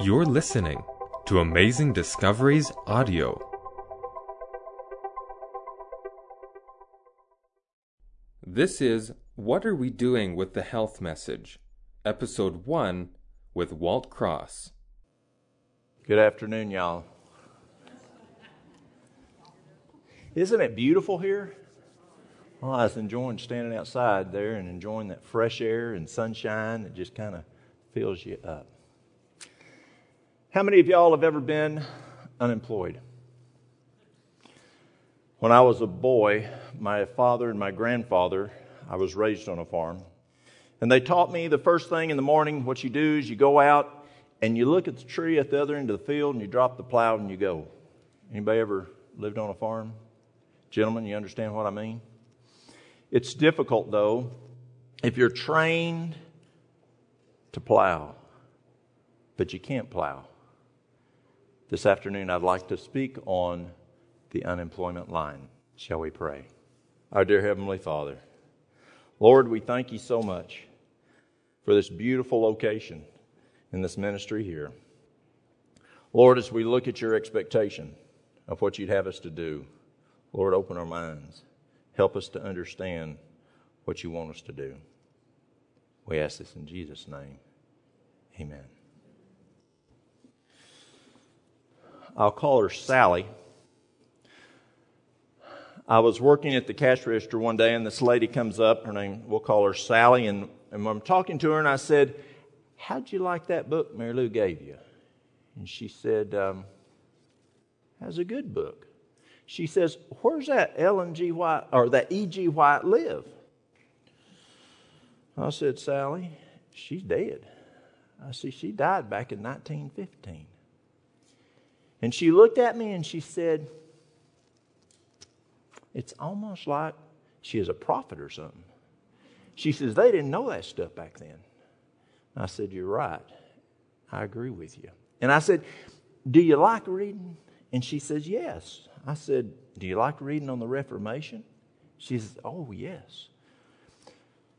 You're listening to Amazing Discoveries Audio. This is What Are We Doing with the Health Message, Episode 1 with Walt Cross. Good afternoon, y'all. Isn't it beautiful here? Well, I was enjoying standing outside there and enjoying that fresh air and sunshine that just kind of fills you up. How many of y'all have ever been unemployed? When I was a boy, my father and my grandfather, I was raised on a farm, and they taught me the first thing in the morning what you do is you go out and you look at the tree at the other end of the field and you drop the plow and you go. Anybody ever lived on a farm? Gentlemen, you understand what I mean? It's difficult though if you're trained to plow, but you can't plow. This afternoon, I'd like to speak on the unemployment line. Shall we pray? Our dear Heavenly Father, Lord, we thank you so much for this beautiful location in this ministry here. Lord, as we look at your expectation of what you'd have us to do, Lord, open our minds. Help us to understand what you want us to do. We ask this in Jesus' name. Amen. I'll call her Sally. I was working at the cash register one day, and this lady comes up. Her name, we'll call her Sally. And, and I'm talking to her, and I said, How'd you like that book Mary Lou gave you? And she said, um, That's a good book. She says, Where's that Ellen G. White or that E.G. White live? I said, Sally, she's dead. I see she died back in 1915. And she looked at me and she said, It's almost like she is a prophet or something. She says, They didn't know that stuff back then. I said, You're right. I agree with you. And I said, Do you like reading? And she says, Yes. I said, Do you like reading on the Reformation? She says, Oh, yes.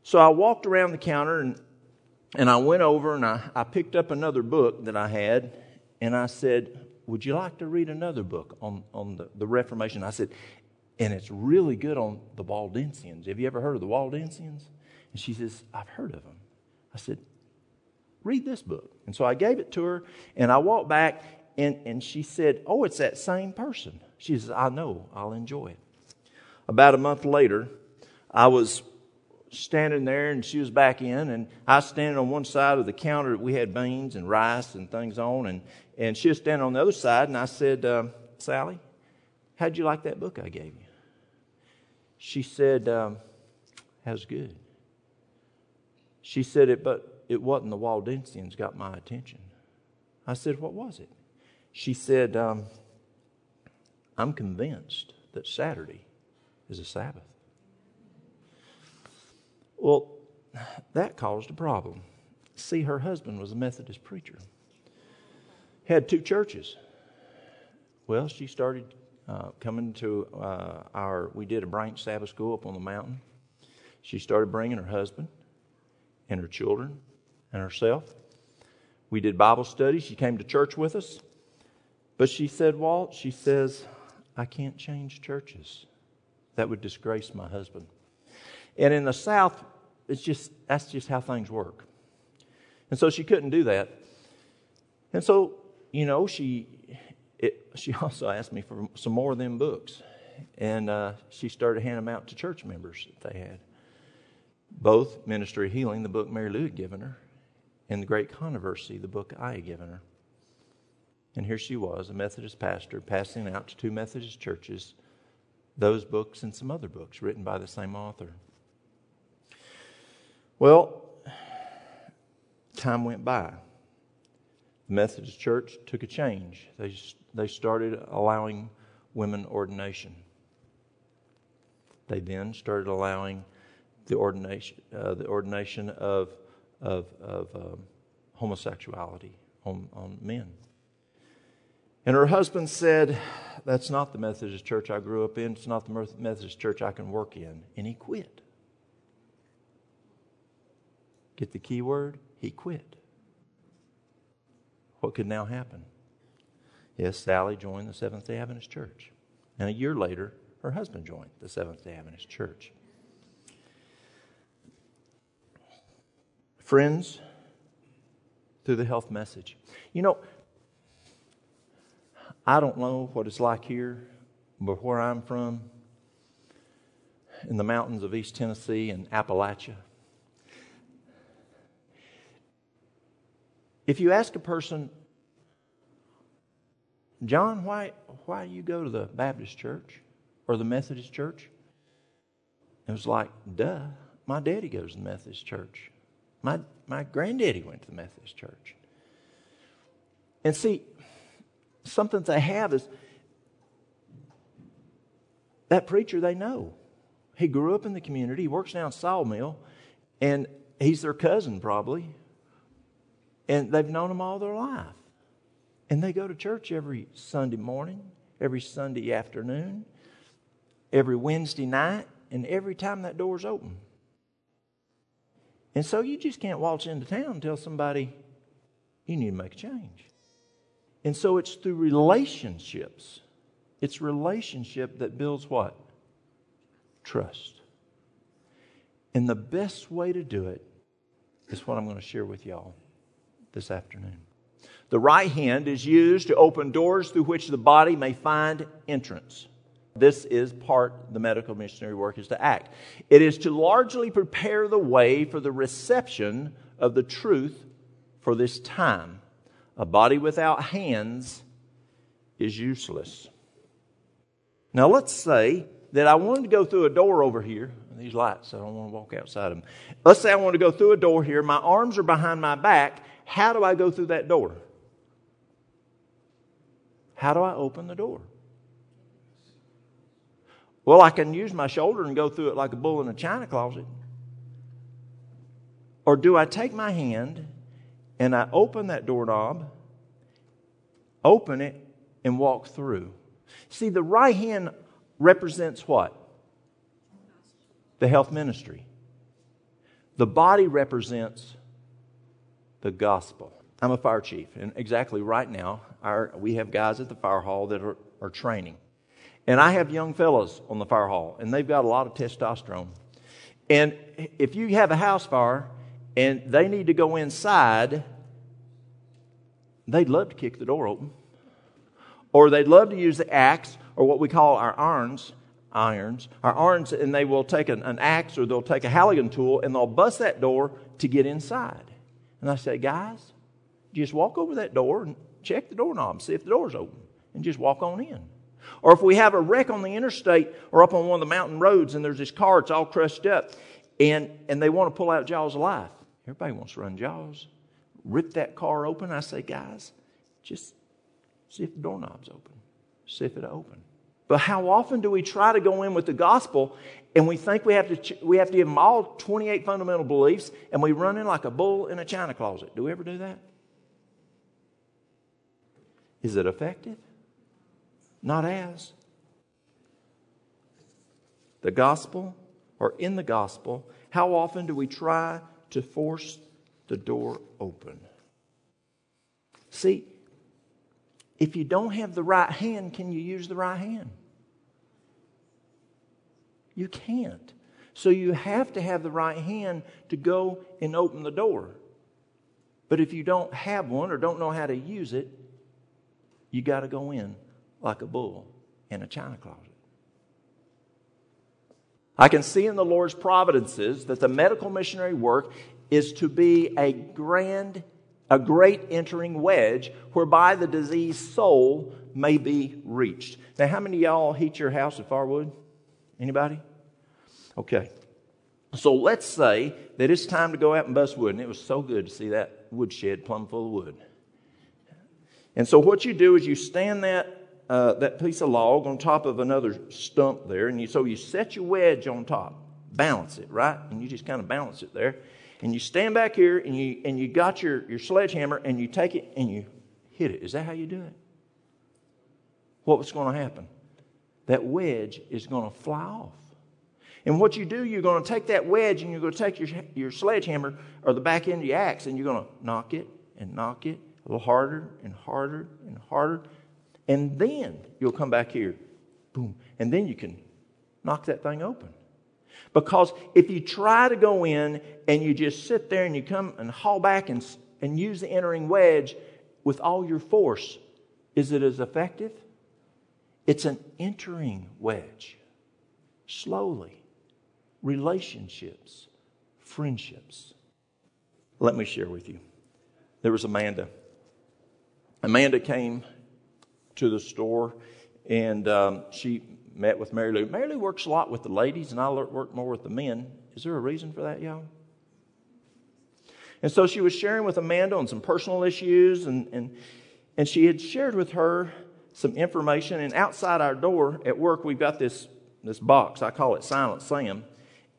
So I walked around the counter and, and I went over and I, I picked up another book that I had and I said, Would you like to read another book on, on the, the Reformation? I said, And it's really good on the Waldensians. Have you ever heard of the Waldensians? And she says, I've heard of them. I said, Read this book. And so I gave it to her and I walked back and, and she said, Oh, it's that same person. She says, I know, I'll enjoy it. About a month later, I was standing there and she was back in and I was standing on one side of the counter we had beans and rice and things on and, and she was standing on the other side and I said, um, Sally, how'd you like that book I gave you? She said, um, that was good. She said it, but it wasn't the Waldensians got my attention. I said, what was it? She said, um, I'm convinced that Saturday is a Sabbath. Well, that caused a problem. See, her husband was a Methodist preacher, had two churches. Well, she started uh, coming to uh, our, we did a branch Sabbath school up on the mountain. She started bringing her husband and her children and herself. We did Bible study. She came to church with us. But she said, Walt, she says, I can't change churches. That would disgrace my husband. And in the South, it's just that's just how things work. And so she couldn't do that. And so, you know, she it, she also asked me for some more of them books. And uh, she started handing them out to church members that they had. Both Ministry of Healing, the book Mary Lou had given her, and The Great Controversy, the book I had given her. And here she was, a Methodist pastor, passing out to two Methodist churches those books and some other books written by the same author. Well, time went by. The Methodist Church took a change. They, they started allowing women ordination. They then started allowing the ordination, uh, the ordination of, of, of um, homosexuality on, on men. And her husband said, That's not the Methodist church I grew up in. It's not the Methodist church I can work in. And he quit. Get the key word? He quit. What could now happen? Yes, Sally joined the Seventh day Adventist Church. And a year later, her husband joined the Seventh day Adventist Church. Friends, through the health message. You know, I don't know what it's like here, but where I'm from, in the mountains of East Tennessee and Appalachia, if you ask a person, John, why, why do you go to the Baptist church or the Methodist church? It was like, duh, my daddy goes to the Methodist church. My, my granddaddy went to the Methodist church. And see, something they have is that preacher they know. He grew up in the community, he works down Sawmill, and he's their cousin probably. And they've known him all their life. And they go to church every Sunday morning, every Sunday afternoon, every Wednesday night, and every time that door's open. And so you just can't waltz into town and tell somebody you need to make a change. And so it's through relationships. It's relationship that builds what? Trust. And the best way to do it is what I'm going to share with y'all this afternoon. The right hand is used to open doors through which the body may find entrance. This is part the medical missionary work is to act. It is to largely prepare the way for the reception of the truth for this time. A body without hands is useless. Now, let's say that I wanted to go through a door over here. These lights, I don't want to walk outside them. Let's say I want to go through a door here. My arms are behind my back. How do I go through that door? How do I open the door? Well, I can use my shoulder and go through it like a bull in a china closet. Or do I take my hand and I open that doorknob, open it, and walk through? See, the right hand represents what? The health ministry. The body represents the gospel. I'm a fire chief, and exactly right now, our, we have guys at the fire hall that are, are training. And I have young fellows on the fire hall, and they've got a lot of testosterone. And if you have a house fire and they need to go inside, they'd love to kick the door open. Or they'd love to use the axe or what we call our irons, irons, our irons, and they will take an, an axe or they'll take a Halligan tool and they'll bust that door to get inside. And I say, guys, just walk over that door and check the doorknob, see if the door's open, and just walk on in. Or if we have a wreck on the interstate or up on one of the mountain roads and there's this car, it's all crushed up, and, and they want to pull out Jaws of life. Everybody wants to run Jaws. Rip that car open. I say, guys, just see if the doorknob's open. See if it'll open. But how often do we try to go in with the gospel and we think we have to, we have to give them all 28 fundamental beliefs and we run in like a bull in a china closet? Do we ever do that? Is it effective? Not as. The gospel, or in the gospel, how often do we try to force the door open? See, if you don't have the right hand, can you use the right hand? You can't. So you have to have the right hand to go and open the door. But if you don't have one or don't know how to use it, you got to go in like a bull in a china closet. I can see in the Lord's providences that the medical missionary work is to be a grand, a great entering wedge whereby the diseased soul may be reached. Now, how many y'all heat your house with firewood? Anybody? Okay. So let's say that it's time to go out and bust wood, and it was so good to see that woodshed plumb full of wood. And so what you do is you stand that uh, that piece of log on top of another stump there, and you, so you set your wedge on top, balance it right, and you just kind of balance it there, and you stand back here and you and you got your your sledgehammer and you take it and you hit it. Is that how you do it? What was going to happen? That wedge is going to fly off. And what you do, you're going to take that wedge and you're going to take your, your sledgehammer or the back end of your axe and you're going to knock it and knock it a little harder and harder and harder. And then you'll come back here, boom, and then you can knock that thing open. Because if you try to go in and you just sit there and you come and haul back and, and use the entering wedge with all your force, is it as effective? It's an entering wedge. Slowly. Relationships, friendships. Let me share with you. There was Amanda. Amanda came to the store and um, she met with Mary Lou. Mary Lou works a lot with the ladies, and I work more with the men. Is there a reason for that, y'all? And so she was sharing with Amanda on some personal issues, and, and, and she had shared with her some information. And outside our door at work, we've got this, this box. I call it Silent Sam.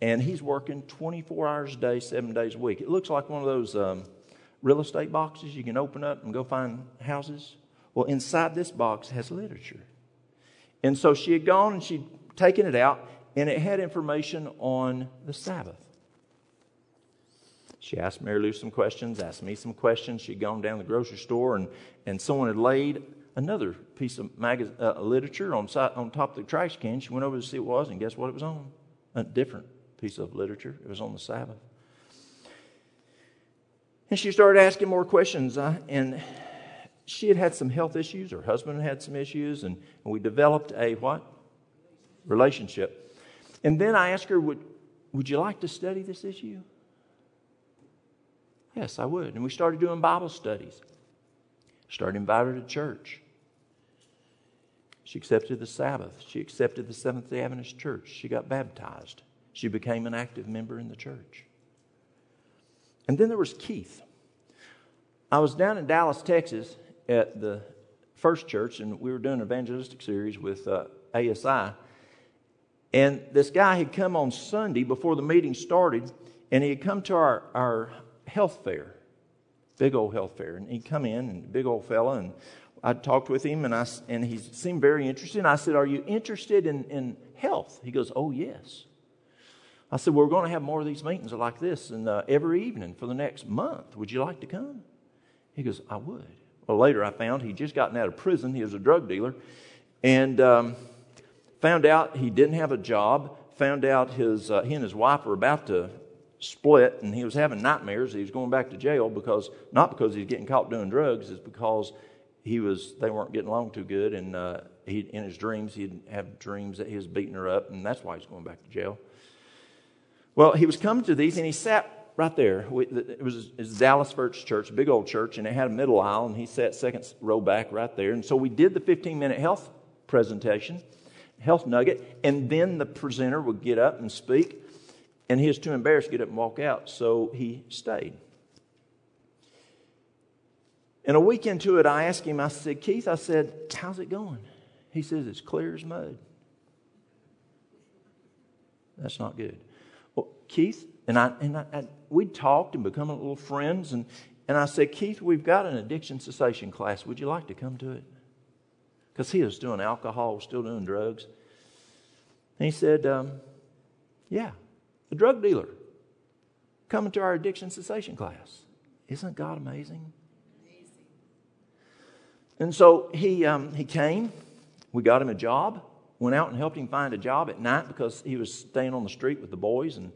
And he's working 24 hours a day, seven days a week. It looks like one of those um, real estate boxes you can open up and go find houses. Well, inside this box has literature. And so she had gone and she'd taken it out, and it had information on the Sabbath. She asked Mary Lou some questions, asked me some questions. She'd gone down the grocery store, and, and someone had laid another piece of uh, literature on, on top of the trash can. She went over to see what it was, and guess what it was on? A different piece of literature. It was on the Sabbath. And she started asking more questions, uh, and she had had some health issues. Her husband had some issues, and, and we developed a what? Relationship. And then I asked her, would, would you like to study this issue? Yes, I would. And we started doing Bible studies. Started inviting her to church. She accepted the Sabbath. She accepted the Seventh day Adventist Church. She got baptized. She became an active member in the church. And then there was Keith. I was down in Dallas, Texas, at the first church, and we were doing an evangelistic series with uh, ASI. And this guy had come on Sunday before the meeting started, and he had come to our, our health fair, big old health fair. And he'd come in, and big old fella, and I talked with him, and, I, and he seemed very interested. And I said, Are you interested in, in health? He goes, Oh, yes. I said, well, We're going to have more of these meetings like this and uh, every evening for the next month. Would you like to come? He goes, I would. Well, later I found he'd just gotten out of prison. He was a drug dealer. And um, found out he didn't have a job. Found out his, uh, he and his wife were about to split, and he was having nightmares. He was going back to jail because, not because he was getting caught doing drugs, it's because he was, they weren't getting along too good. And uh, he, in his dreams, he'd have dreams that he was beating her up, and that's why he's going back to jail. Well, he was coming to these, and he sat right there. It was, it was Dallas First Church, big old church, and it had a middle aisle, and he sat second row back right there. And so we did the 15 minute health presentation, health nugget, and then the presenter would get up and speak, and he was too embarrassed to get up and walk out, so he stayed. And a week into it, I asked him, I said, Keith, I said, how's it going? He says, it's clear as mud. That's not good. Keith, and I, and I, I we talked and become a little friends. And, and I said, Keith, we've got an addiction cessation class. Would you like to come to it? Because he was doing alcohol, still doing drugs. And he said, um, Yeah, a drug dealer coming to our addiction cessation class. Isn't God amazing? amazing. And so he, um, he came. We got him a job. Went out and helped him find a job at night because he was staying on the street with the boys and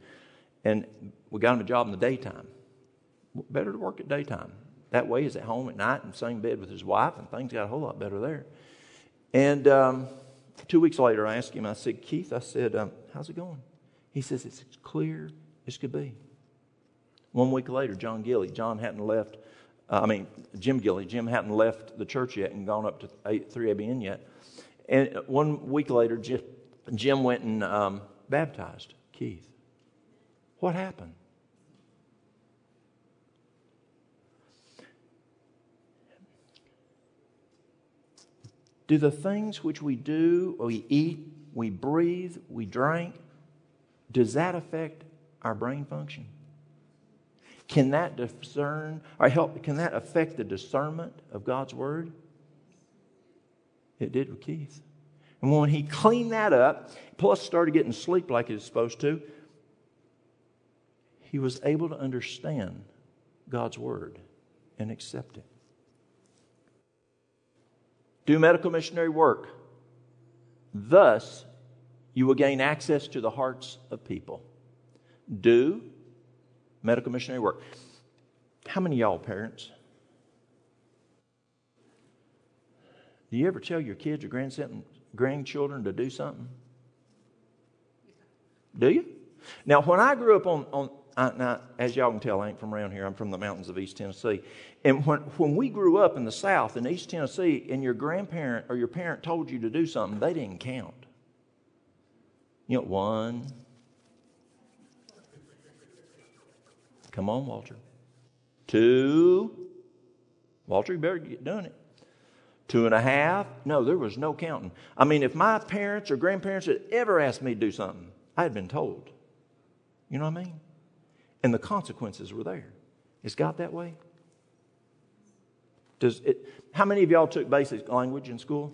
and we got him a job in the daytime. Better to work at daytime. That way he's at home at night in the same bed with his wife, and things got a whole lot better there. And um, two weeks later, I asked him, I said, Keith, I said, um, how's it going? He says, it's as clear as could be. One week later, John Gilley, John hadn't left, uh, I mean, Jim Gilley, Jim hadn't left the church yet and gone up to 3ABN yet. And one week later, Jim went and um, baptized Keith. What happened? Do the things which we do, we eat, we breathe, we drink, does that affect our brain function? Can that discern or help can that affect the discernment of God's word? It did with Keith. And when he cleaned that up, plus started getting sleep like he was supposed to, he was able to understand God's word and accept it. Do medical missionary work. Thus, you will gain access to the hearts of people. Do medical missionary work. How many y'all parents? Do you ever tell your kids or grandchildren to do something? Do you? Now, when I grew up on, on I, now, as y'all can tell, I ain't from around here. I'm from the mountains of East Tennessee. And when, when we grew up in the South, in East Tennessee, and your grandparent or your parent told you to do something, they didn't count. You know, one. Come on, Walter. Two. Walter, you better get done it. Two and a half. No, there was no counting. I mean, if my parents or grandparents had ever asked me to do something, I had been told. You know what I mean? And the consequences were there. Is God that way? Does it, how many of y'all took basic language in school?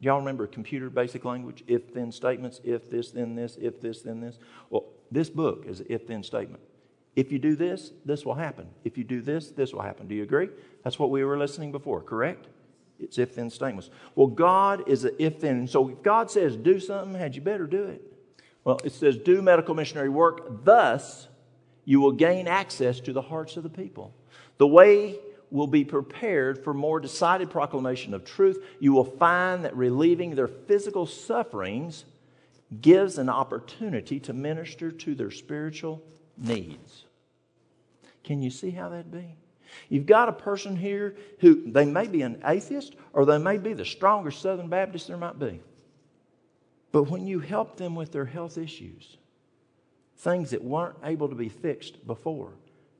Y'all remember computer basic language? If then statements, if this, then this, if this, then this. Well, this book is an if then statement. If you do this, this will happen. If you do this, this will happen. Do you agree? That's what we were listening before, correct? It's if then statements. Well, God is an if then. So if God says do something, had you better do it. Well, it says, do medical missionary work, thus you will gain access to the hearts of the people. The way will be prepared for more decided proclamation of truth. You will find that relieving their physical sufferings gives an opportunity to minister to their spiritual needs. Can you see how that'd be? You've got a person here who they may be an atheist or they may be the strongest Southern Baptist there might be. But when you help them with their health issues, things that weren't able to be fixed before,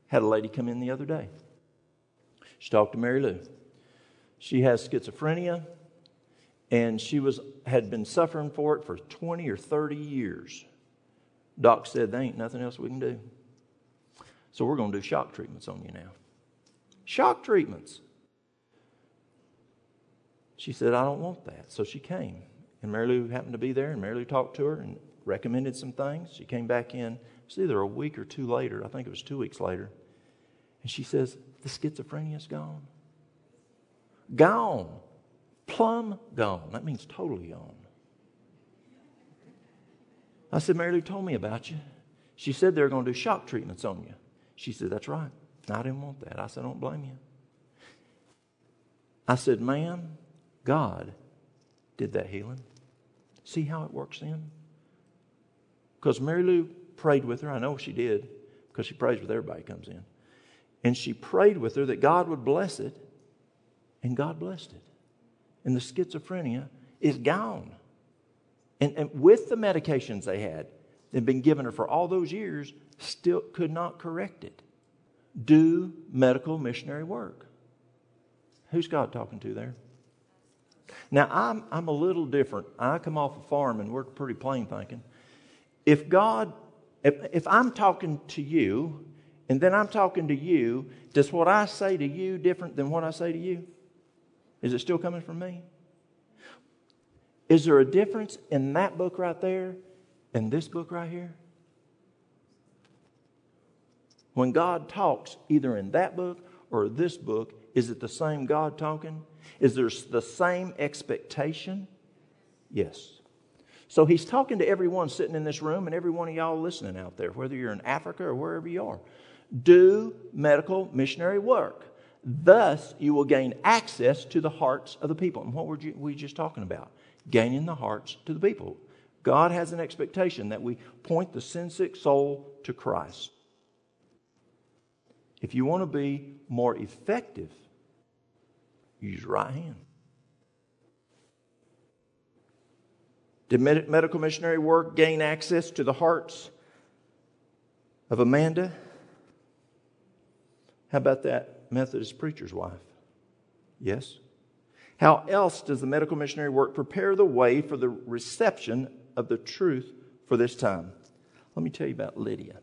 had a lady come in the other day. She talked to Mary Lou. She has schizophrenia, and she was had been suffering for it for 20 or 30 years. Doc said, There ain't nothing else we can do. So we're going to do shock treatments on you now. Shock treatments. She said, I don't want that. So she came. And Mary Lou happened to be there, and Mary Lou talked to her and recommended some things. She came back in, it was either a week or two later, I think it was two weeks later. And she says, The schizophrenia's gone. Gone. Plumb gone. That means totally gone. I said, Mary Lou told me about you. She said they're going to do shock treatments on you. She said, That's right. I didn't want that. I said, I don't blame you. I said, Ma'am, God did that healing. See how it works in? Because Mary Lou prayed with her. I know she did because she prays with everybody comes in. And she prayed with her that God would bless it, and God blessed it. And the schizophrenia is gone. And, and with the medications they had, they'd been given her for all those years, still could not correct it. Do medical missionary work. Who's God talking to there? Now, I'm, I'm a little different. I come off a farm and we're pretty plain thinking. If God, if, if I'm talking to you and then I'm talking to you, does what I say to you different than what I say to you? Is it still coming from me? Is there a difference in that book right there and this book right here? When God talks, either in that book or this book, is it the same God talking? Is there the same expectation? Yes. So he's talking to everyone sitting in this room and every one of y'all listening out there, whether you're in Africa or wherever you are. Do medical missionary work. Thus, you will gain access to the hearts of the people. And what were we just talking about? Gaining the hearts to the people. God has an expectation that we point the sin sick soul to Christ. If you want to be more effective Use your right hand. Did medical missionary work gain access to the hearts of Amanda? How about that Methodist preacher's wife? Yes. How else does the medical missionary work prepare the way for the reception of the truth for this time? Let me tell you about Lydia.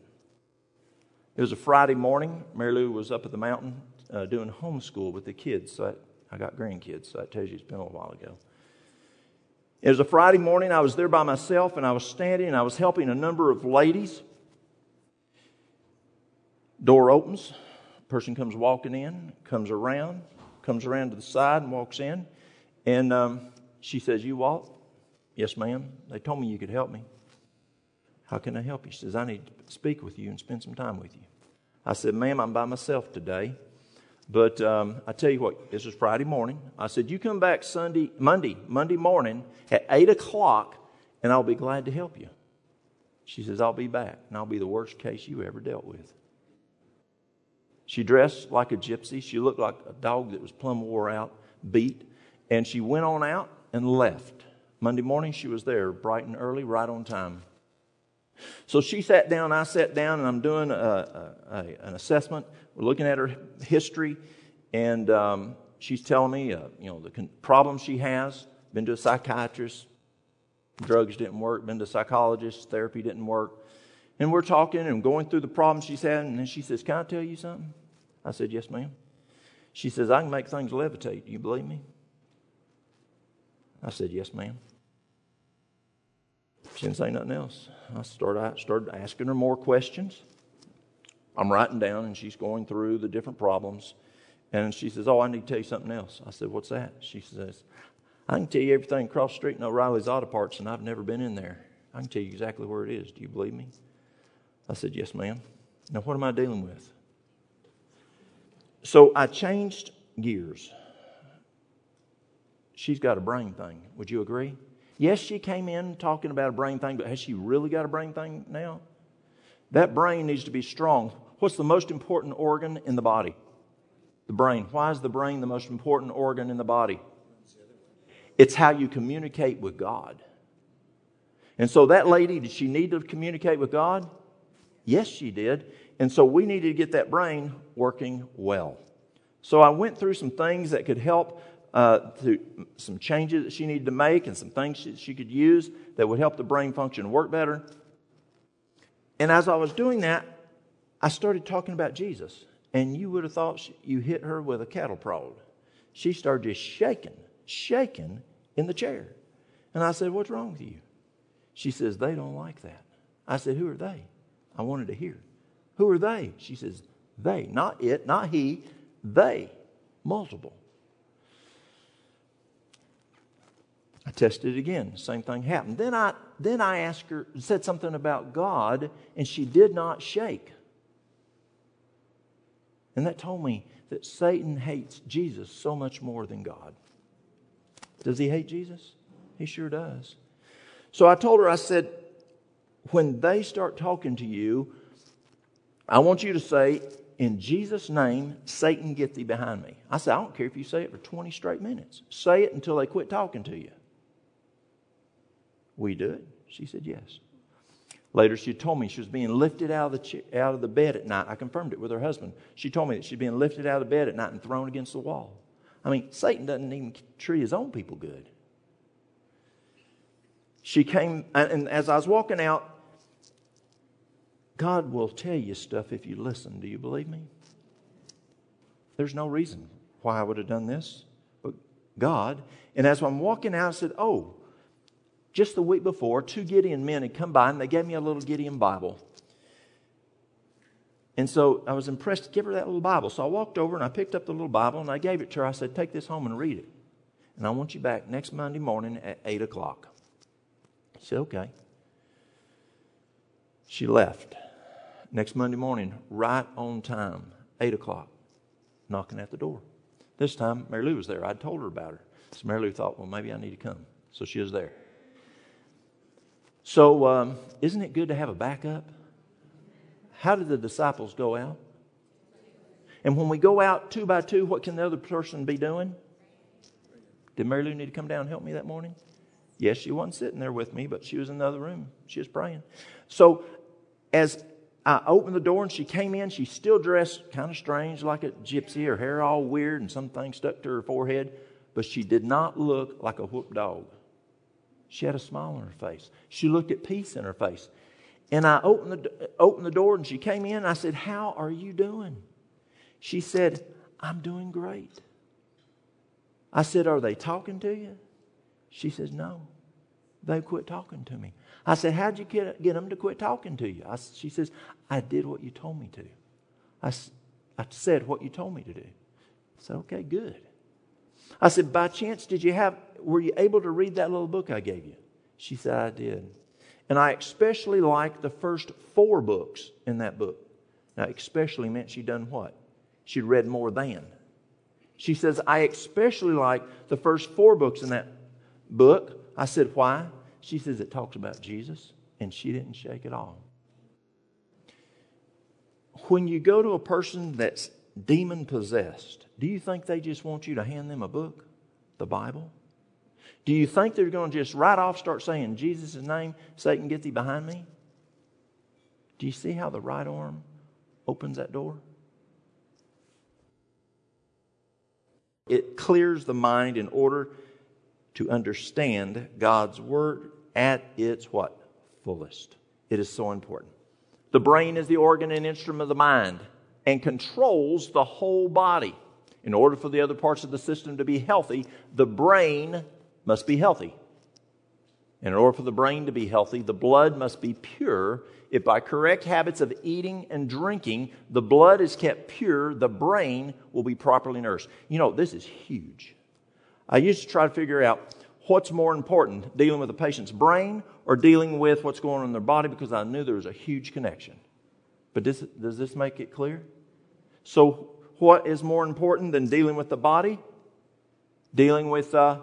It was a Friday morning. Mary Lou was up at the mountain uh, doing homeschool with the kids, so I got grandkids, so that tells you it's been a while ago. It was a Friday morning. I was there by myself, and I was standing, and I was helping a number of ladies. Door opens. Person comes walking in, comes around, comes around to the side, and walks in. And um, she says, You Walt? Yes, ma'am. They told me you could help me. How can I help you? She says, I need to speak with you and spend some time with you. I said, Ma'am, I'm by myself today. But um, I tell you what, this was Friday morning. I said, You come back Sunday, Monday, Monday morning at 8 o'clock, and I'll be glad to help you. She says, I'll be back, and I'll be the worst case you ever dealt with. She dressed like a gypsy. She looked like a dog that was plumb wore out, beat. And she went on out and left. Monday morning, she was there bright and early, right on time. So she sat down, I sat down, and I'm doing a, a, a, an assessment. We're looking at her history, and um, she's telling me, uh, you know, the con- problems she has. Been to a psychiatrist, drugs didn't work. Been to a psychologist, therapy didn't work. And we're talking and going through the problems she's had, and then she says, "Can I tell you something?" I said, Yes, ma'am. She says, I can make things levitate. Do you believe me? I said, Yes, ma'am. She didn't say nothing else. I started, started asking her more questions. I'm writing down, and she's going through the different problems. And she says, Oh, I need to tell you something else. I said, What's that? She says, I can tell you everything across the street in O'Reilly's Auto Parts, and I've never been in there. I can tell you exactly where it is. Do you believe me? I said, Yes, ma'am. Now, what am I dealing with? So I changed gears. She's got a brain thing. Would you agree? Yes, she came in talking about a brain thing, but has she really got a brain thing now? That brain needs to be strong. What's the most important organ in the body? The brain. Why is the brain the most important organ in the body? It's how you communicate with God. And so that lady, did she need to communicate with God? Yes, she did. And so we needed to get that brain working well. So I went through some things that could help, uh, to, some changes that she needed to make, and some things she, she could use that would help the brain function work better. And as I was doing that, I started talking about Jesus. And you would have thought she, you hit her with a cattle prod. She started just shaking, shaking in the chair. And I said, What's wrong with you? She says, They don't like that. I said, Who are they? I wanted to hear. Who are they? She says, They, not it, not he, they, multiple. I tested again. Same thing happened. Then I, then I asked her, said something about God, and she did not shake. And that told me that Satan hates Jesus so much more than God. Does he hate Jesus? He sure does. So I told her, I said, when they start talking to you, I want you to say, in Jesus' name, Satan, get thee behind me. I said, I don't care if you say it for 20 straight minutes. Say it until they quit talking to you. We do it? She said, yes. Later, she told me she was being lifted out of, the out of the bed at night. I confirmed it with her husband. She told me that she'd been lifted out of the bed at night and thrown against the wall. I mean, Satan doesn't even treat his own people good. She came, and as I was walking out, God will tell you stuff if you listen. Do you believe me? There's no reason why I would have done this, but God. And as I'm walking out, I said, Oh, just the week before, two Gideon men had come by and they gave me a little Gideon Bible. And so I was impressed to give her that little Bible. So I walked over and I picked up the little Bible and I gave it to her. I said, Take this home and read it. And I want you back next Monday morning at 8 o'clock. She said, Okay. She left next Monday morning, right on time, 8 o'clock, knocking at the door. This time, Mary Lou was there. I'd told her about her. So Mary Lou thought, well, maybe I need to come. So she was there. So, um, isn't it good to have a backup? How did the disciples go out? And when we go out two by two, what can the other person be doing? Did Mary Lou need to come down and help me that morning? Yes, she wasn't sitting there with me, but she was in the other room. She was praying. So, as I opened the door and she came in. She's still dressed kind of strange, like a gypsy, her hair all weird and something stuck to her forehead, but she did not look like a whooped dog. She had a smile on her face. She looked at peace in her face. And I opened the, opened the door and she came in. I said, How are you doing? She said, I'm doing great. I said, Are they talking to you? She says, No. They quit talking to me. I said, How'd you get, get them to quit talking to you? I, she says, I did what you told me to. I, I said what you told me to do. I said, Okay, good. I said, By chance, did you have, were you able to read that little book I gave you? She said, I did. And I especially liked the first four books in that book. Now, especially meant she'd done what? She'd read more than. She says, I especially like the first four books in that book. I said, Why? She says, It talks about Jesus, and she didn't shake at all. When you go to a person that's demon possessed, do you think they just want you to hand them a book, the Bible? Do you think they're going to just right off start saying, Jesus' name, Satan, get thee behind me? Do you see how the right arm opens that door? It clears the mind in order to understand God's word at its what? Fullest. It is so important. The brain is the organ and instrument of the mind and controls the whole body. In order for the other parts of the system to be healthy, the brain must be healthy. In order for the brain to be healthy, the blood must be pure. If by correct habits of eating and drinking, the blood is kept pure, the brain will be properly nourished. You know, this is huge. I used to try to figure out what's more important, dealing with a patient's brain or dealing with what's going on in their body because I knew there was a huge connection. But does, does this make it clear? So, what is more important than dealing with the body? Dealing with, uh,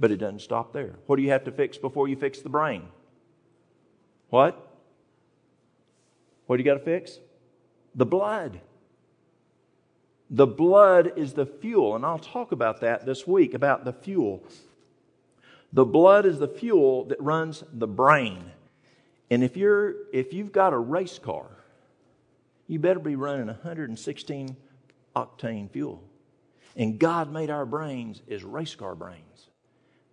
but it doesn't stop there. What do you have to fix before you fix the brain? What? What do you got to fix? The blood. The blood is the fuel, and I'll talk about that this week about the fuel. The blood is the fuel that runs the brain. And if you're if you've got a race car, you better be running 116 octane fuel. And God made our brains as race car brains.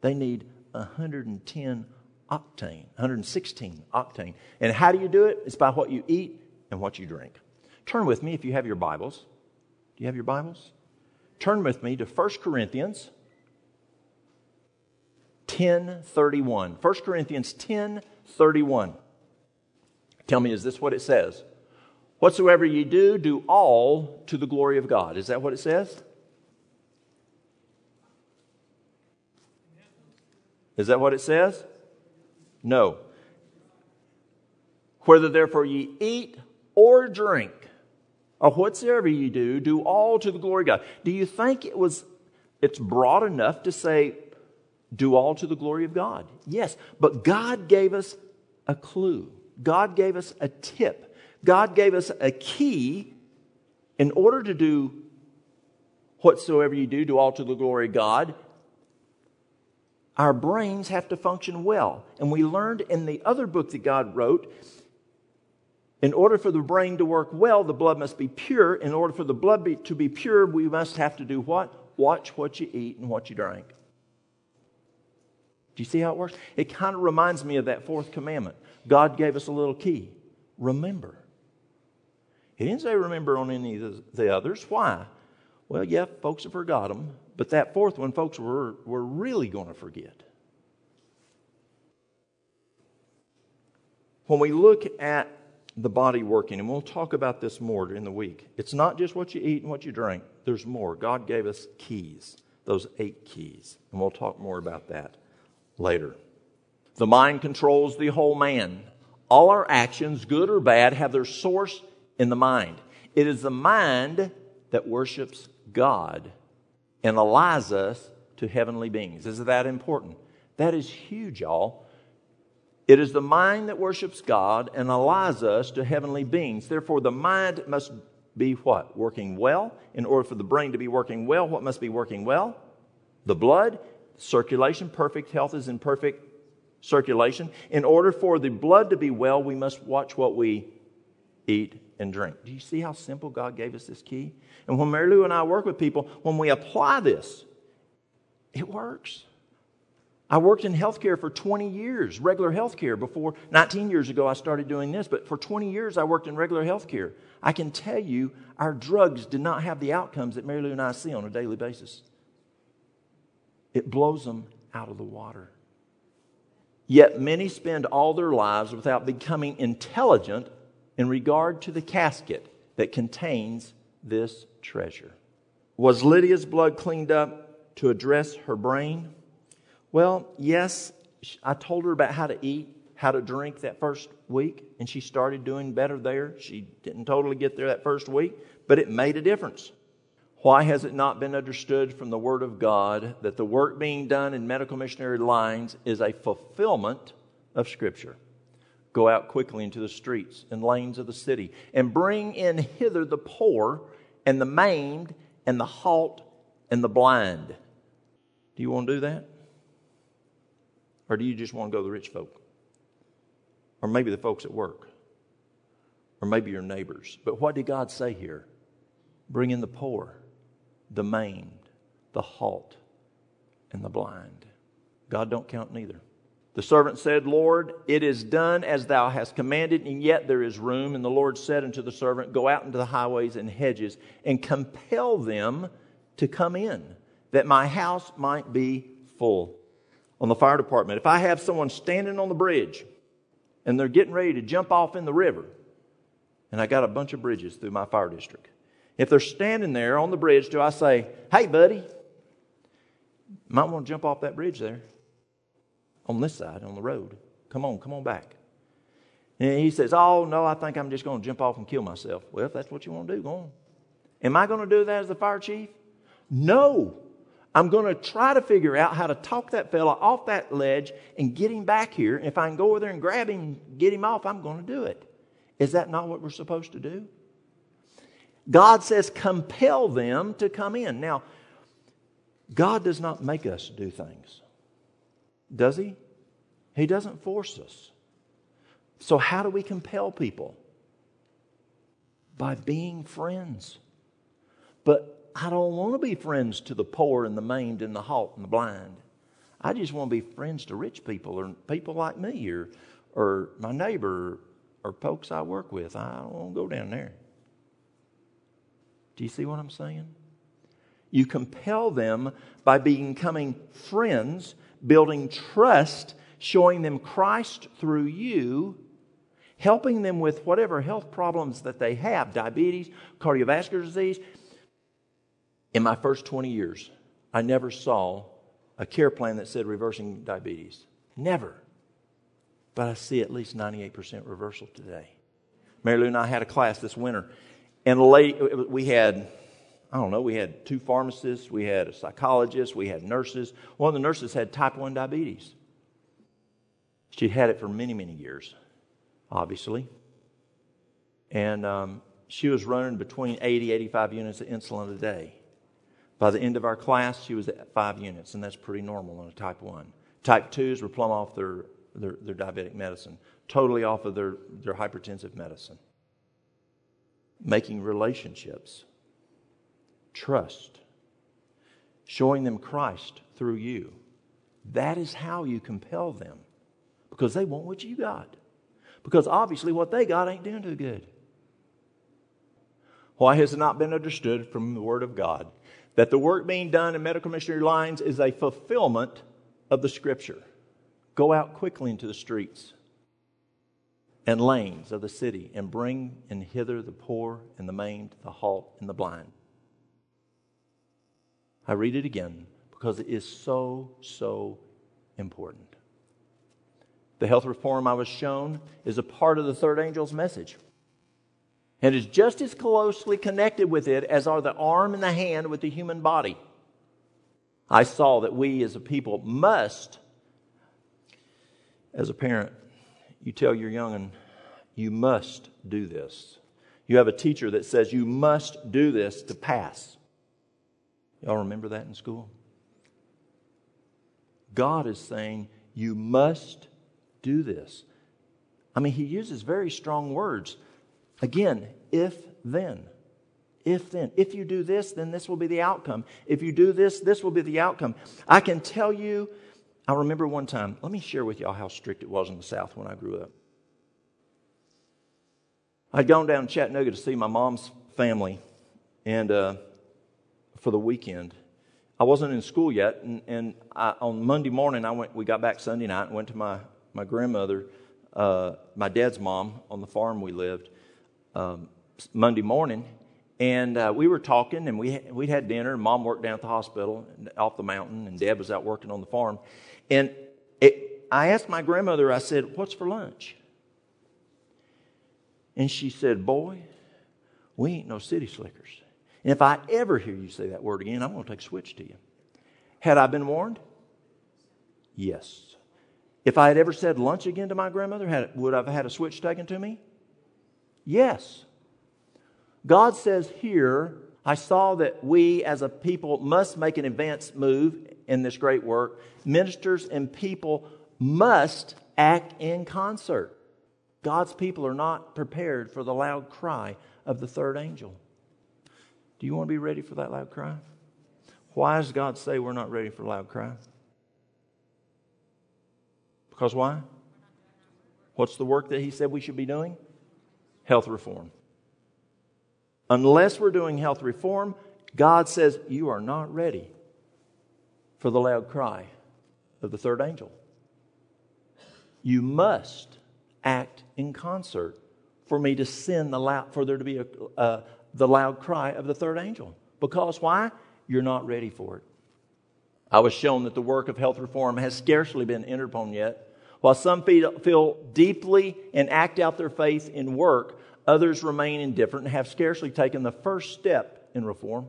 They need 110 octane, 116 octane. And how do you do it? It's by what you eat and what you drink. Turn with me if you have your Bibles. Do you have your Bibles? Turn with me to 1 Corinthians 10:31. 1 Corinthians 10:31. Tell me, is this what it says? Whatsoever ye do, do all to the glory of God. Is that what it says? Is that what it says? No. Whether therefore ye eat or drink, or whatsoever ye do, do all to the glory of God. Do you think it was it's broad enough to say do all to the glory of God? Yes, but God gave us a clue. God gave us a tip. God gave us a key in order to do whatsoever you do, do all to the glory of God. Our brains have to function well. And we learned in the other book that God wrote in order for the brain to work well, the blood must be pure. In order for the blood be, to be pure, we must have to do what? Watch what you eat and what you drink. Do you see how it works? It kind of reminds me of that fourth commandment. God gave us a little key. Remember. He didn't say remember on any of the others. Why? Well, yeah, folks have forgot them, but that fourth one, folks were, were really going to forget. When we look at the body working, and we'll talk about this more in the week, it's not just what you eat and what you drink, there's more. God gave us keys, those eight keys, and we'll talk more about that later. The mind controls the whole man. All our actions, good or bad, have their source in the mind. It is the mind that worships God and allies us to heavenly beings. Is that important? That is huge, y'all. It is the mind that worships God and allies us to heavenly beings. Therefore, the mind must be what? Working well. In order for the brain to be working well, what must be working well? The blood, circulation. Perfect health is in perfect circulation. In order for the blood to be well, we must watch what we eat and drink. Do you see how simple God gave us this key? And when Mary Lou and I work with people, when we apply this, it works. I worked in healthcare for 20 years, regular healthcare. Before 19 years ago, I started doing this, but for 20 years, I worked in regular healthcare. I can tell you, our drugs did not have the outcomes that Mary Lou and I see on a daily basis. It blows them out of the water. Yet many spend all their lives without becoming intelligent in regard to the casket that contains this treasure. Was Lydia's blood cleaned up? to address her brain? Well, yes, I told her about how to eat, how to drink that first week, and she started doing better there. She didn't totally get there that first week, but it made a difference. Why has it not been understood from the Word of God that the work being done in medical missionary lines is a fulfillment of Scripture? Go out quickly into the streets and lanes of the city and bring in hither the poor and the maimed and the halt and the blind. Do you want to do that? Or do you just want to go to the rich folk? Or maybe the folks at work? Or maybe your neighbors? But what did God say here? Bring in the poor, the maimed, the halt, and the blind. God don't count neither. The servant said, Lord, it is done as thou hast commanded, and yet there is room. And the Lord said unto the servant, Go out into the highways and hedges and compel them to come in, that my house might be full. On the fire department, if I have someone standing on the bridge and they're getting ready to jump off in the river, and I got a bunch of bridges through my fire district, if they're standing there on the bridge, do I say, Hey, buddy, might want to jump off that bridge there? On this side, on the road. Come on, come on back. And he says, Oh, no, I think I'm just going to jump off and kill myself. Well, if that's what you want to do, go on. Am I going to do that as the fire chief? No. I'm going to try to figure out how to talk that fella off that ledge and get him back here. If I can go over there and grab him, get him off, I'm going to do it. Is that not what we're supposed to do? God says, compel them to come in. Now, God does not make us do things. Does he? He doesn't force us. So, how do we compel people? By being friends. But I don't want to be friends to the poor and the maimed and the halt and the blind. I just want to be friends to rich people or people like me or, or my neighbor or folks I work with. I don't want to go down there. Do you see what I'm saying? You compel them by becoming friends building trust, showing them Christ through you, helping them with whatever health problems that they have diabetes, cardiovascular disease. In my first 20 years, I never saw a care plan that said reversing diabetes. Never. But I see at least 98% reversal today. Mary Lou and I had a class this winter, and late, we had I don't know, we had two pharmacists, we had a psychologist, we had nurses. One of the nurses had type 1 diabetes. She'd had it for many, many years, obviously. And um, she was running between 80, 85 units of insulin a day. By the end of our class, she was at five units, and that's pretty normal on a type 1. Type 2s were plumb off their, their, their diabetic medicine, totally off of their, their hypertensive medicine. Making relationships trust, showing them Christ through you. That is how you compel them because they want what you got. Because obviously, what they got ain't doing too good. Why has it not been understood from the Word of God that the work being done in medical missionary lines is a fulfillment of the Scripture? Go out quickly into the streets and lanes of the city and bring in hither the poor and the maimed, the halt and the blind. I read it again because it is so, so important. The health reform I was shown is a part of the third angel's message. And is just as closely connected with it as are the arm and the hand with the human body. I saw that we as a people must, as a parent, you tell your young young'un, you must do this. You have a teacher that says you must do this to pass. Y'all remember that in school? God is saying, You must do this. I mean, he uses very strong words. Again, if then. If then. If you do this, then this will be the outcome. If you do this, this will be the outcome. I can tell you, I remember one time, let me share with y'all how strict it was in the South when I grew up. I'd gone down to Chattanooga to see my mom's family, and uh, for the weekend. I wasn't in school yet, and, and I, on Monday morning, I went. We got back Sunday night and went to my my grandmother, uh, my dad's mom, on the farm we lived. Um, Monday morning, And uh, we were talking, and we we'd had dinner. And Mom worked down at the hospital off the mountain, and Dad was out working on the farm. And it, I asked my grandmother. I said, "What's for lunch?" And she said, "Boy, we ain't no city slickers. And if I ever hear you say that word again, I'm going to take a switch to you." Had I been warned? Yes. If I had ever said lunch again to my grandmother, had, would I have had a switch taken to me? Yes. God says here, I saw that we as a people must make an advance move in this great work. Ministers and people must act in concert. God's people are not prepared for the loud cry of the third angel. Do you want to be ready for that loud cry? Why does God say we're not ready for loud cry? Because why? What's the work that He said we should be doing? Health reform. Unless we're doing health reform, God says you are not ready for the loud cry of the third angel. You must act in concert for me to send the loud, for there to be a, uh, the loud cry of the third angel. Because why? You're not ready for it. I was shown that the work of health reform has scarcely been entered upon yet. While some feel deeply and act out their faith in work, Others remain indifferent and have scarcely taken the first step in reform.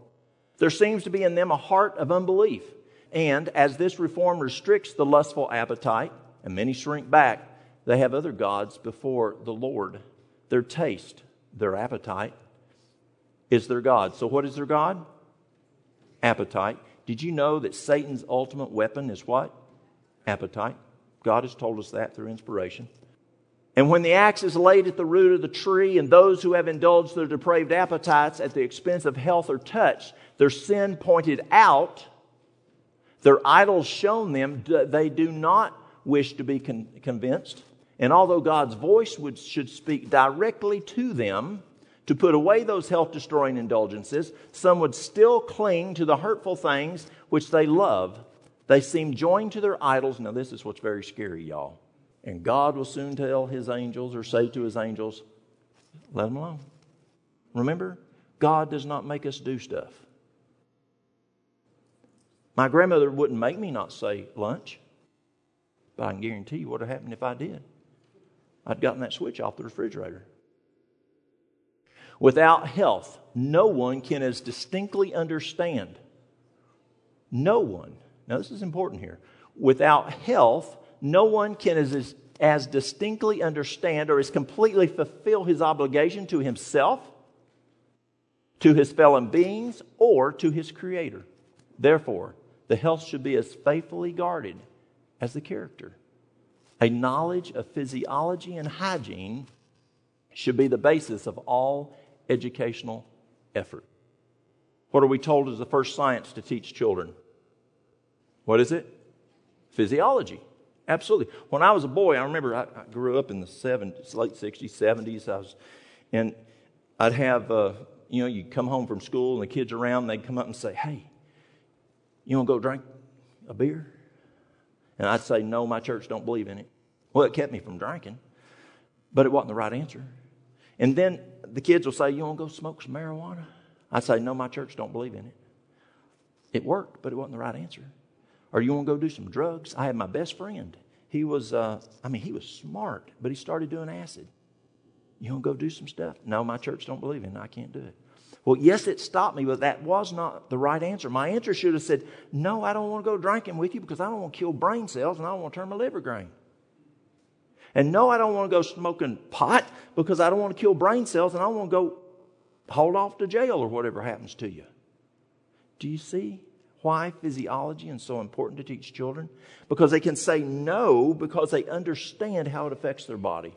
There seems to be in them a heart of unbelief. And as this reform restricts the lustful appetite, and many shrink back, they have other gods before the Lord. Their taste, their appetite, is their God. So, what is their God? Appetite. Did you know that Satan's ultimate weapon is what? Appetite. God has told us that through inspiration. And when the axe is laid at the root of the tree, and those who have indulged their depraved appetites at the expense of health are touched, their sin pointed out, their idols shown them, they do not wish to be con- convinced. And although God's voice would, should speak directly to them to put away those health destroying indulgences, some would still cling to the hurtful things which they love. They seem joined to their idols. Now, this is what's very scary, y'all and God will soon tell his angels or say to his angels, let them alone. Remember, God does not make us do stuff. My grandmother wouldn't make me not say lunch, but I can guarantee you what would happen if I did. I'd gotten that switch off the refrigerator. Without health, no one can as distinctly understand. No one. Now, this is important here. Without health, no one can as, as distinctly understand or as completely fulfill his obligation to himself, to his fellow beings, or to his creator. Therefore, the health should be as faithfully guarded as the character. A knowledge of physiology and hygiene should be the basis of all educational effort. What are we told is the first science to teach children? What is it? Physiology. Absolutely. When I was a boy, I remember I, I grew up in the 70s, late 60s, 70s. I was, and I'd have, uh, you know, you'd come home from school and the kids around, they'd come up and say, Hey, you want to go drink a beer? And I'd say, No, my church don't believe in it. Well, it kept me from drinking, but it wasn't the right answer. And then the kids will say, You want to go smoke some marijuana? I'd say, No, my church don't believe in it. It worked, but it wasn't the right answer. Or you want to go do some drugs? I had my best friend. He was, uh, I mean, he was smart, but he started doing acid. You want to go do some stuff? No, my church don't believe in it. I can't do it. Well, yes, it stopped me, but that was not the right answer. My answer should have said, No, I don't want to go drinking with you because I don't want to kill brain cells and I don't want to turn my liver green. And no, I don't want to go smoking pot because I don't want to kill brain cells and I want to go hold off to jail or whatever happens to you. Do you see? Why physiology is so important to teach children? Because they can say no because they understand how it affects their body.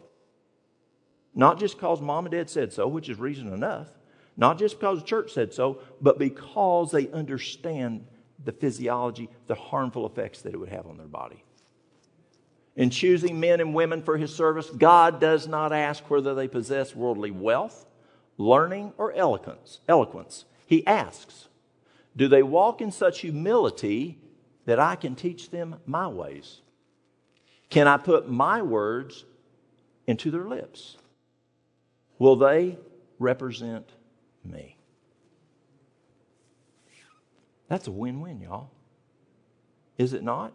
Not just because mom and dad said so, which is reason enough. Not just because the church said so, but because they understand the physiology, the harmful effects that it would have on their body. In choosing men and women for his service, God does not ask whether they possess worldly wealth, learning, or eloquence. eloquence. He asks, do they walk in such humility that I can teach them my ways? Can I put my words into their lips? Will they represent me? That's a win win, y'all. Is it not?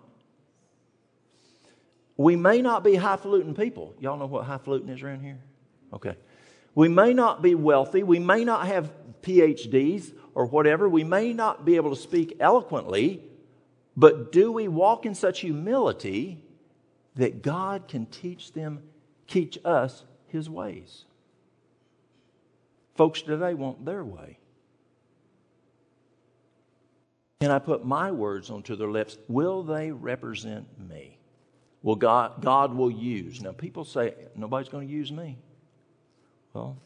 We may not be highfalutin people. Y'all know what highfalutin is around here? Okay. We may not be wealthy. We may not have PhDs or whatever. We may not be able to speak eloquently. But do we walk in such humility that God can teach them, teach us his ways? Folks today want their way. Can I put my words onto their lips? Will they represent me? Will God, God will use. Now, people say, nobody's going to use me. Well,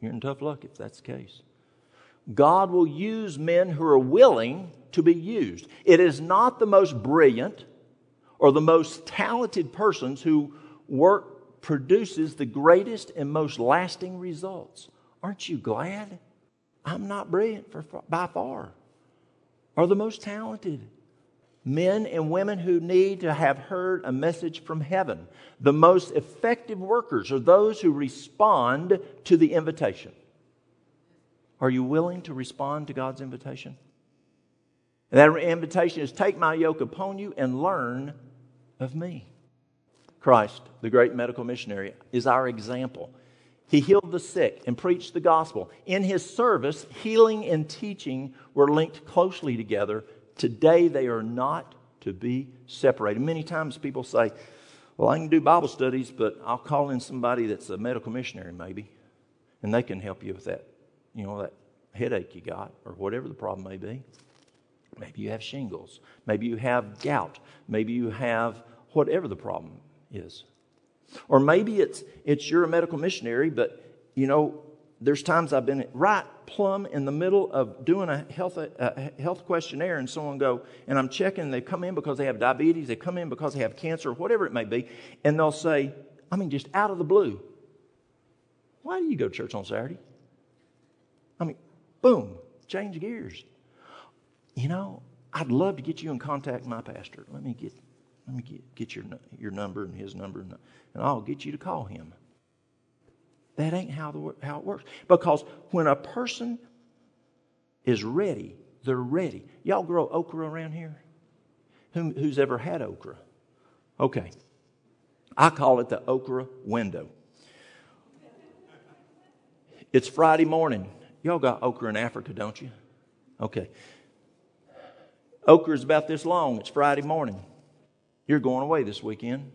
you're in tough luck if that's the case. God will use men who are willing to be used. It is not the most brilliant or the most talented persons who work produces the greatest and most lasting results. Aren't you glad? I'm not brilliant for, by far are the most talented. Men and women who need to have heard a message from heaven. The most effective workers are those who respond to the invitation. Are you willing to respond to God's invitation? And that invitation is take my yoke upon you and learn of me. Christ, the great medical missionary, is our example. He healed the sick and preached the gospel. In his service, healing and teaching were linked closely together. Today, they are not to be separated. Many times people say, Well, I can do Bible studies, but I'll call in somebody that's a medical missionary, maybe, and they can help you with that, you know, that headache you got or whatever the problem may be. Maybe you have shingles. Maybe you have gout. Maybe you have whatever the problem is. Or maybe it's, it's you're a medical missionary, but you know, there's times I've been right plumb in the middle of doing a health, a health questionnaire, and someone go, and I'm checking, they come in because they have diabetes, they come in because they have cancer, whatever it may be, and they'll say, I mean, just out of the blue, why do you go to church on Saturday? I mean, boom, change gears. You know, I'd love to get you in contact with my pastor. Let me get let me get, get your, your number and his number, and, and I'll get you to call him. That ain't how, the, how it works. Because when a person is ready, they're ready. Y'all grow okra around here? Who, who's ever had okra? Okay. I call it the okra window. It's Friday morning. Y'all got okra in Africa, don't you? Okay. Okra is about this long. It's Friday morning. You're going away this weekend,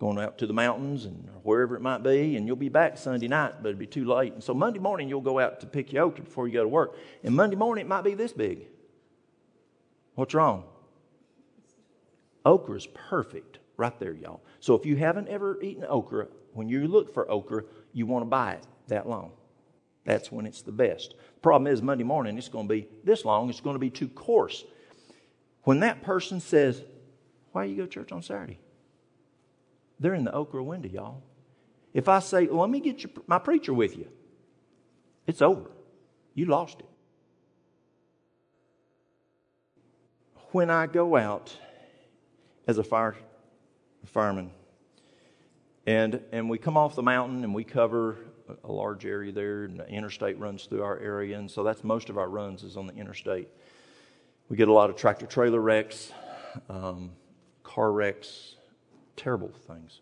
going out to the mountains and wherever it might be, and you'll be back Sunday night, but it'll be too late. And so Monday morning, you'll go out to pick your okra before you go to work. And Monday morning, it might be this big. What's wrong? Okra is perfect right there, y'all. So if you haven't ever eaten okra, when you look for okra, you want to buy it that long. That's when it's the best. Problem is, Monday morning, it's going to be this long, it's going to be too coarse. When that person says, why you go to church on Saturday? They're in the okra window, y'all. If I say, well, let me get your, my preacher with you, it's over. You lost it. When I go out as a fire fireman, and, and we come off the mountain and we cover a large area there, and the interstate runs through our area, and so that's most of our runs is on the interstate. We get a lot of tractor trailer wrecks. Um, car wrecks, terrible things.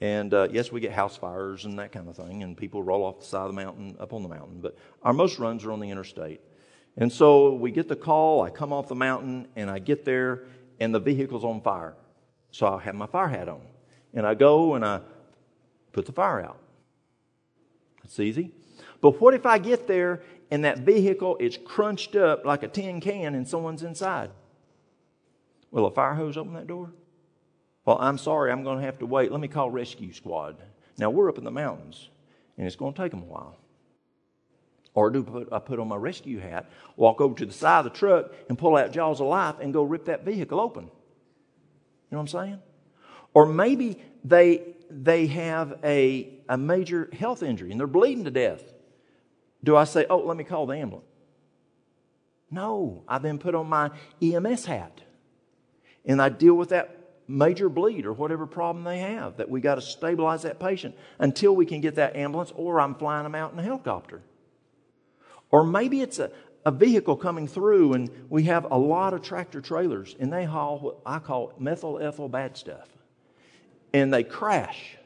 And uh, yes, we get house fires and that kind of thing, and people roll off the side of the mountain, up on the mountain. But our most runs are on the interstate. And so we get the call, I come off the mountain, and I get there, and the vehicle's on fire. So I have my fire hat on. And I go and I put the fire out. It's easy. But what if I get there and that vehicle is crunched up like a tin can and someone's inside? Will a fire hose open that door? Well, I'm sorry, I'm going to have to wait. Let me call rescue squad. Now, we're up in the mountains, and it's going to take them a while. Or do I put on my rescue hat, walk over to the side of the truck, and pull out jaws of life and go rip that vehicle open? You know what I'm saying? Or maybe they, they have a, a major health injury and they're bleeding to death. Do I say, oh, let me call the ambulance? No, I then put on my EMS hat and I deal with that major bleed or whatever problem they have that we got to stabilize that patient until we can get that ambulance or I'm flying them out in a helicopter. Or maybe it's a, a vehicle coming through, and we have a lot of tractor trailers, and they haul what I call methyl ethyl bad stuff. And they crash.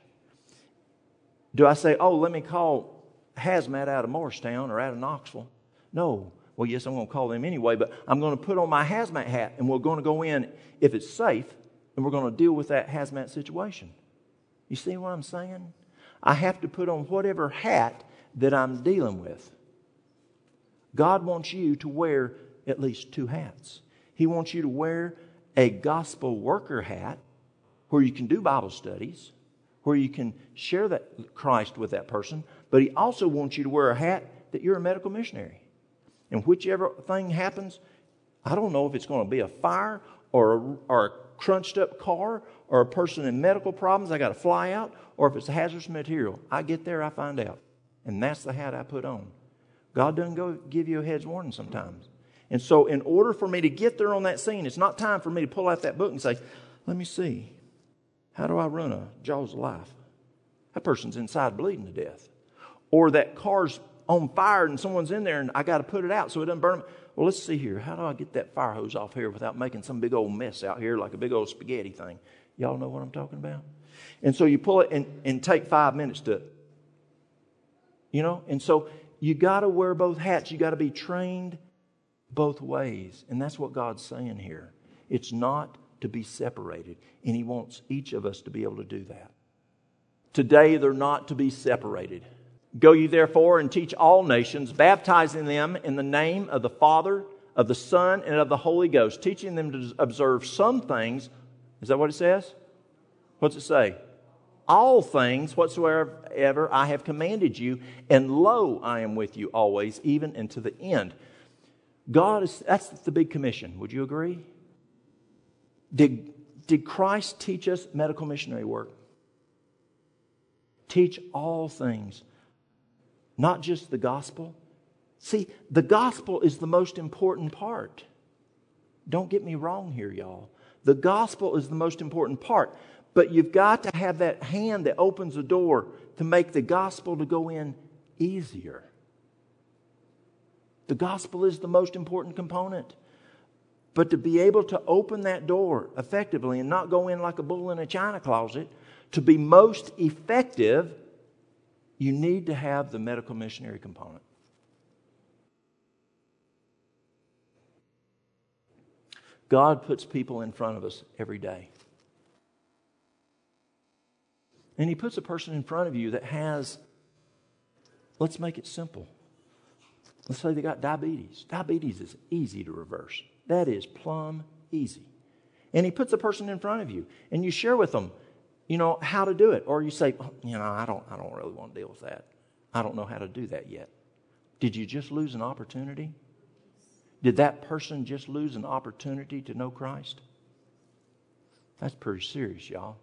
Do I say, oh, let me call hazmat out of Morristown or out of Knoxville? No. Well, yes, I'm going to call them anyway, but I'm going to put on my hazmat hat and we're going to go in if it's safe and we're going to deal with that hazmat situation. You see what I'm saying? I have to put on whatever hat that I'm dealing with. God wants you to wear at least two hats. He wants you to wear a gospel worker hat where you can do Bible studies, where you can share that Christ with that person, but he also wants you to wear a hat that you're a medical missionary. And whichever thing happens, I don't know if it's going to be a fire or a, or a crunched up car or a person in medical problems, I got to fly out, or if it's hazardous material. I get there, I find out. And that's the hat I put on. God doesn't go give you a head's warning sometimes. And so, in order for me to get there on that scene, it's not time for me to pull out that book and say, Let me see. How do I run a Jaws of Life? That person's inside bleeding to death. Or that car's on fire and someone's in there and I got to put it out so it doesn't burn. Well, let's see here. How do I get that fire hose off here without making some big old mess out here like a big old spaghetti thing? Y'all know what I'm talking about? And so you pull it and, and take five minutes to, you know? And so you got to wear both hats. You got to be trained both ways. And that's what God's saying here. It's not to be separated. And He wants each of us to be able to do that. Today, they're not to be separated. Go ye therefore and teach all nations, baptizing them in the name of the Father, of the Son, and of the Holy Ghost, teaching them to observe some things. Is that what it says? What's it say? All things whatsoever I have commanded you, and lo, I am with you always, even unto the end. God is, that's the big commission. Would you agree? Did, did Christ teach us medical missionary work? Teach all things not just the gospel. See, the gospel is the most important part. Don't get me wrong here, y'all. The gospel is the most important part, but you've got to have that hand that opens the door to make the gospel to go in easier. The gospel is the most important component. But to be able to open that door effectively and not go in like a bull in a china closet, to be most effective, you need to have the medical missionary component. God puts people in front of us every day. And He puts a person in front of you that has, let's make it simple. Let's say they got diabetes. Diabetes is easy to reverse, that is plumb easy. And He puts a person in front of you, and you share with them, you know, how to do it. Or you say, oh, you know, I don't, I don't really want to deal with that. I don't know how to do that yet. Did you just lose an opportunity? Did that person just lose an opportunity to know Christ? That's pretty serious, y'all.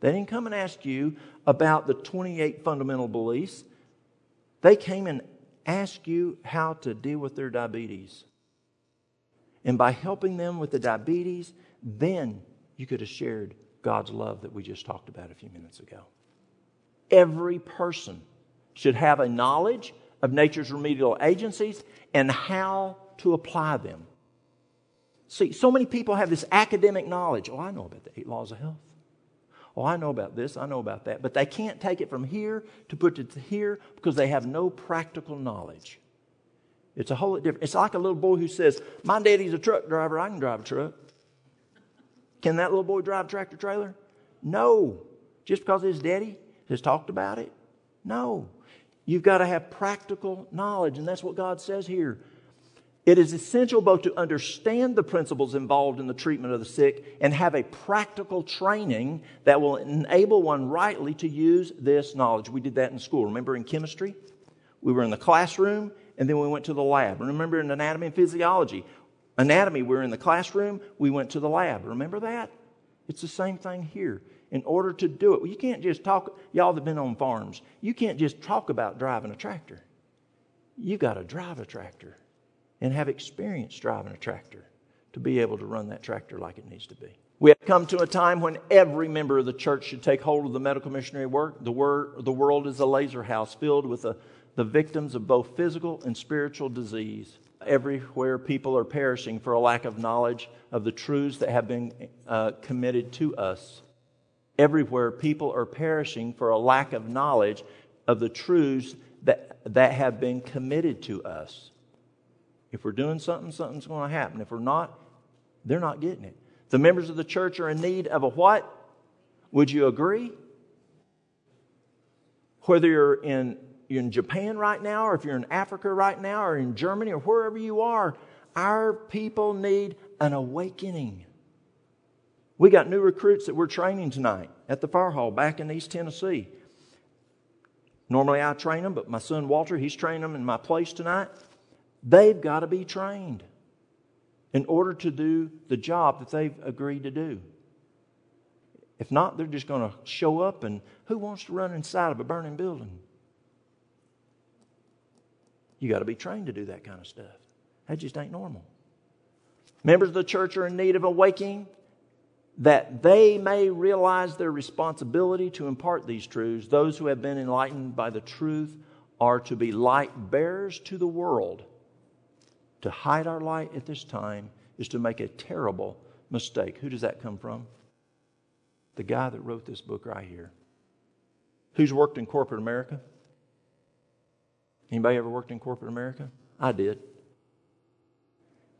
They didn't come and ask you about the 28 fundamental beliefs. They came and asked you how to deal with their diabetes. And by helping them with the diabetes, then you could have shared God's love that we just talked about a few minutes ago. Every person should have a knowledge of nature's remedial agencies and how to apply them. See, so many people have this academic knowledge. Oh, I know about the eight laws of health. Oh, I know about this, I know about that. But they can't take it from here to put it to here because they have no practical knowledge. It's a whole different. It's like a little boy who says, My daddy's a truck driver, I can drive a truck. Can that little boy drive a tractor trailer? No. Just because his daddy has talked about it? No. You've got to have practical knowledge, and that's what God says here. It is essential both to understand the principles involved in the treatment of the sick and have a practical training that will enable one rightly to use this knowledge. We did that in school. Remember in chemistry? We were in the classroom and then we went to the lab. Remember in anatomy and physiology? Anatomy, we were in the classroom, we went to the lab. Remember that? It's the same thing here. In order to do it, you can't just talk, y'all that have been on farms, you can't just talk about driving a tractor. You've got to drive a tractor and have experience driving a tractor to be able to run that tractor like it needs to be. We have come to a time when every member of the church should take hold of the medical missionary work. The, the world is a lazar house filled with the victims of both physical and spiritual disease Everywhere people are perishing for a lack of knowledge of the truths that have been uh, committed to us. Everywhere people are perishing for a lack of knowledge of the truths that, that have been committed to us. If we're doing something, something's going to happen. If we're not, they're not getting it. The members of the church are in need of a what? Would you agree? Whether you're in, you're in Japan right now, or if you're in Africa right now, or in Germany, or wherever you are, our people need an awakening. We got new recruits that we're training tonight at the fire hall back in East Tennessee. Normally I train them, but my son Walter, he's training them in my place tonight. They've got to be trained in order to do the job that they've agreed to do. If not, they're just going to show up, and who wants to run inside of a burning building? You got to be trained to do that kind of stuff. That just ain't normal. Members of the church are in need of awakening that they may realize their responsibility to impart these truths. Those who have been enlightened by the truth are to be light bearers to the world. To hide our light at this time is to make a terrible mistake. Who does that come from? The guy that wrote this book right here. Who's worked in corporate America? Anybody ever worked in corporate America? I did.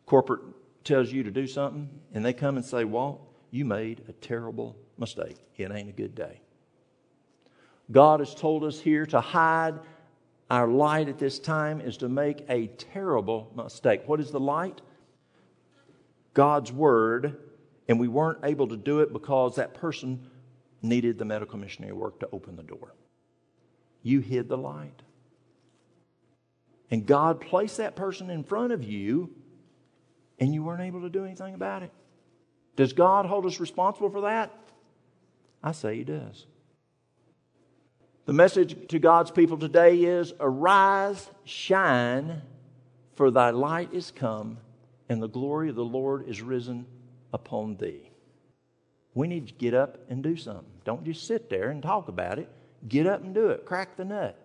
Corporate tells you to do something, and they come and say, Walt, you made a terrible mistake. It ain't a good day. God has told us here to hide our light at this time is to make a terrible mistake. What is the light? God's Word, and we weren't able to do it because that person needed the medical missionary work to open the door. You hid the light. And God placed that person in front of you, and you weren't able to do anything about it. Does God hold us responsible for that? I say He does. The message to God's people today is Arise, shine, for thy light is come, and the glory of the Lord is risen upon thee. We need to get up and do something. Don't just sit there and talk about it. Get up and do it. Crack the nut.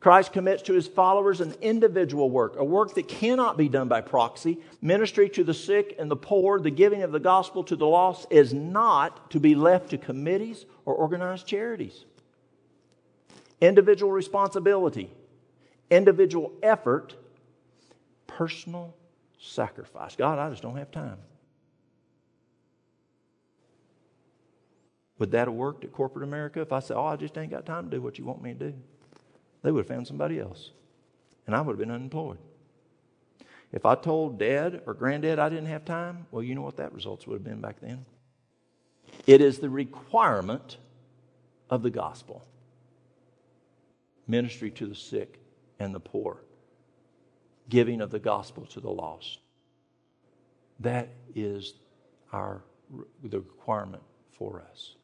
Christ commits to his followers an individual work, a work that cannot be done by proxy. Ministry to the sick and the poor, the giving of the gospel to the lost is not to be left to committees or organized charities. Individual responsibility, individual effort, personal sacrifice. God, I just don't have time. Would that have worked at corporate America if I said, Oh, I just ain't got time to do what you want me to do? They would have found somebody else. And I would have been unemployed. If I told dad or granddad I didn't have time, well, you know what that results would have been back then. It is the requirement of the gospel ministry to the sick and the poor, giving of the gospel to the lost. That is our the requirement for us.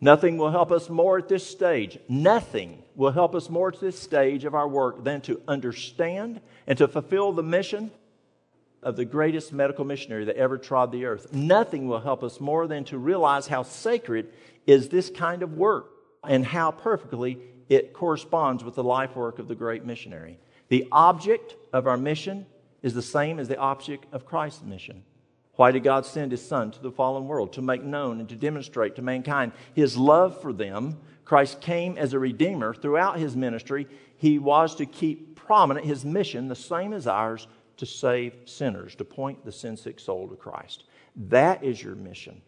Nothing will help us more at this stage. Nothing will help us more at this stage of our work than to understand and to fulfill the mission of the greatest medical missionary that ever trod the earth. Nothing will help us more than to realize how sacred is this kind of work and how perfectly it corresponds with the life work of the great missionary. The object of our mission is the same as the object of Christ's mission. Why did God send his son to the fallen world? To make known and to demonstrate to mankind his love for them. Christ came as a redeemer. Throughout his ministry, he was to keep prominent his mission, the same as ours, to save sinners, to point the sin sick soul to Christ. That is your mission.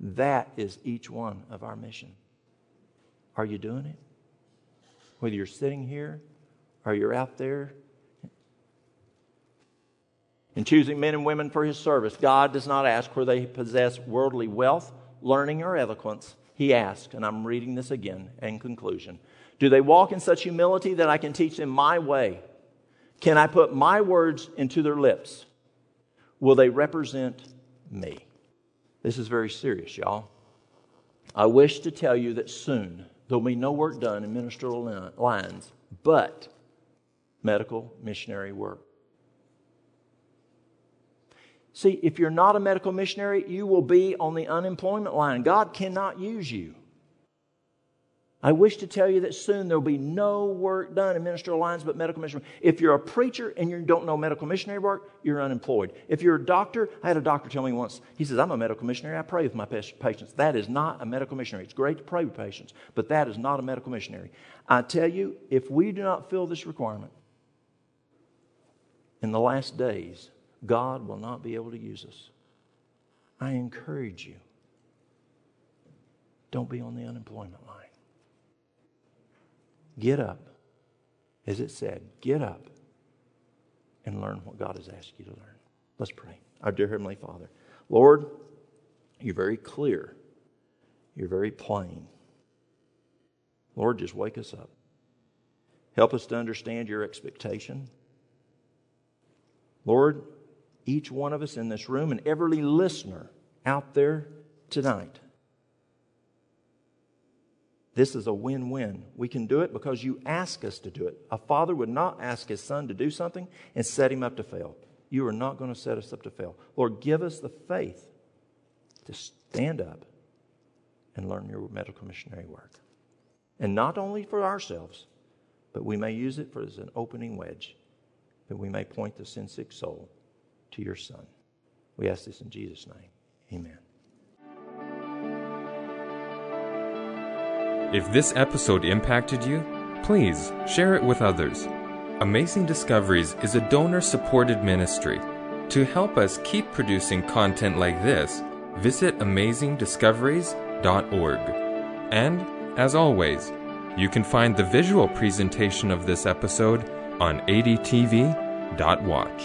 That is each one of our mission. Are you doing it? Whether you're sitting here or you're out there in choosing men and women for his service, God does not ask whether they possess worldly wealth, learning, or eloquence. He asks, and I'm reading this again in conclusion Do they walk in such humility that I can teach them my way? Can I put my words into their lips? Will they represent me? This is very serious, y'all. I wish to tell you that soon there'll be no work done in ministerial lines but medical missionary work. See, if you're not a medical missionary, you will be on the unemployment line. God cannot use you. I wish to tell you that soon there will be no work done in ministerial lines but medical missionary. If you're a preacher and you don't know medical missionary work, you're unemployed. If you're a doctor, I had a doctor tell me once, he says, I'm a medical missionary. I pray with my patients. That is not a medical missionary. It's great to pray with patients, but that is not a medical missionary. I tell you, if we do not fill this requirement in the last days, God will not be able to use us. I encourage you, don't be on the unemployment line. Get up. As it said, get up and learn what God has asked you to learn. Let's pray. Our dear Heavenly Father, Lord, you're very clear, you're very plain. Lord, just wake us up. Help us to understand your expectation. Lord, each one of us in this room and every listener out there tonight this is a win win. We can do it because you ask us to do it. A father would not ask his son to do something and set him up to fail. You are not going to set us up to fail. Lord, give us the faith to stand up and learn your medical missionary work. And not only for ourselves, but we may use it for, as an opening wedge that we may point the sin sick soul to your Son. We ask this in Jesus' name. Amen. If this episode impacted you, please share it with others. Amazing Discoveries is a donor supported ministry. To help us keep producing content like this, visit amazingdiscoveries.org. And, as always, you can find the visual presentation of this episode on adtv.watch.